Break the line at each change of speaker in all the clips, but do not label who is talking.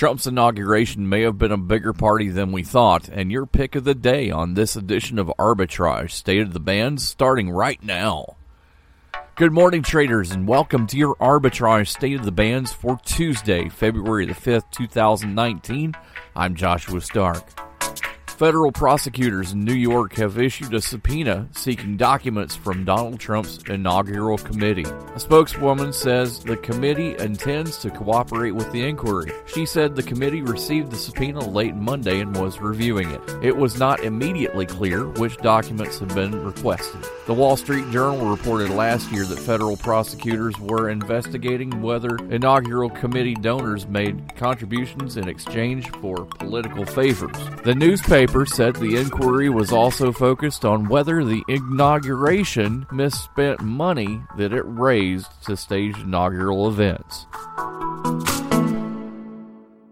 Trump's inauguration may have been a bigger party than we thought, and your pick of the day on this edition of Arbitrage State of the Bands starting right now. Good morning, traders, and welcome to your Arbitrage State of the Bands for Tuesday, February the 5th, 2019. I'm Joshua Stark. Federal prosecutors in New York have issued a subpoena seeking documents from Donald Trump's inaugural committee. A spokeswoman says the committee intends to cooperate with the inquiry. She said the committee received the subpoena late Monday and was reviewing it. It was not immediately clear which documents have been requested. The Wall Street Journal reported last year that federal prosecutors were investigating whether inaugural committee donors made contributions in exchange for political favors. The newspaper said the inquiry was also focused on whether the inauguration misspent money that it raised to stage inaugural events.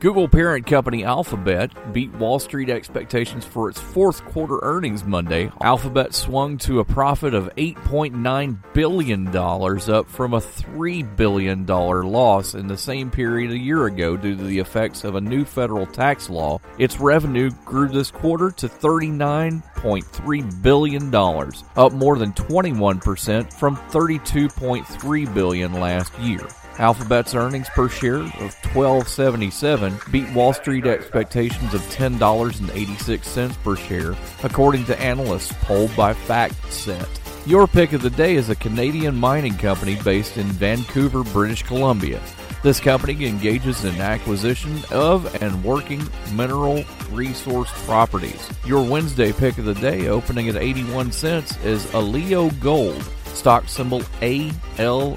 Google parent company Alphabet beat Wall Street expectations for its fourth quarter earnings Monday. Alphabet swung to a profit of $8.9 billion, up from a $3 billion loss in the same period a year ago due to the effects of a new federal tax law. Its revenue grew this quarter to $39.3 billion, up more than 21% from 32.3 billion last year. Alphabet's earnings per share of 12.77 beat Wall Street expectations of $10.86 per share, according to analysts polled by FactSet. Your pick of the day is a Canadian mining company based in Vancouver, British Columbia. This company engages in acquisition of and working mineral resource properties. Your Wednesday pick of the day, opening at 81 cents, is Alio Gold, stock symbol ALO.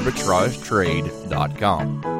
arbitragetrade.com.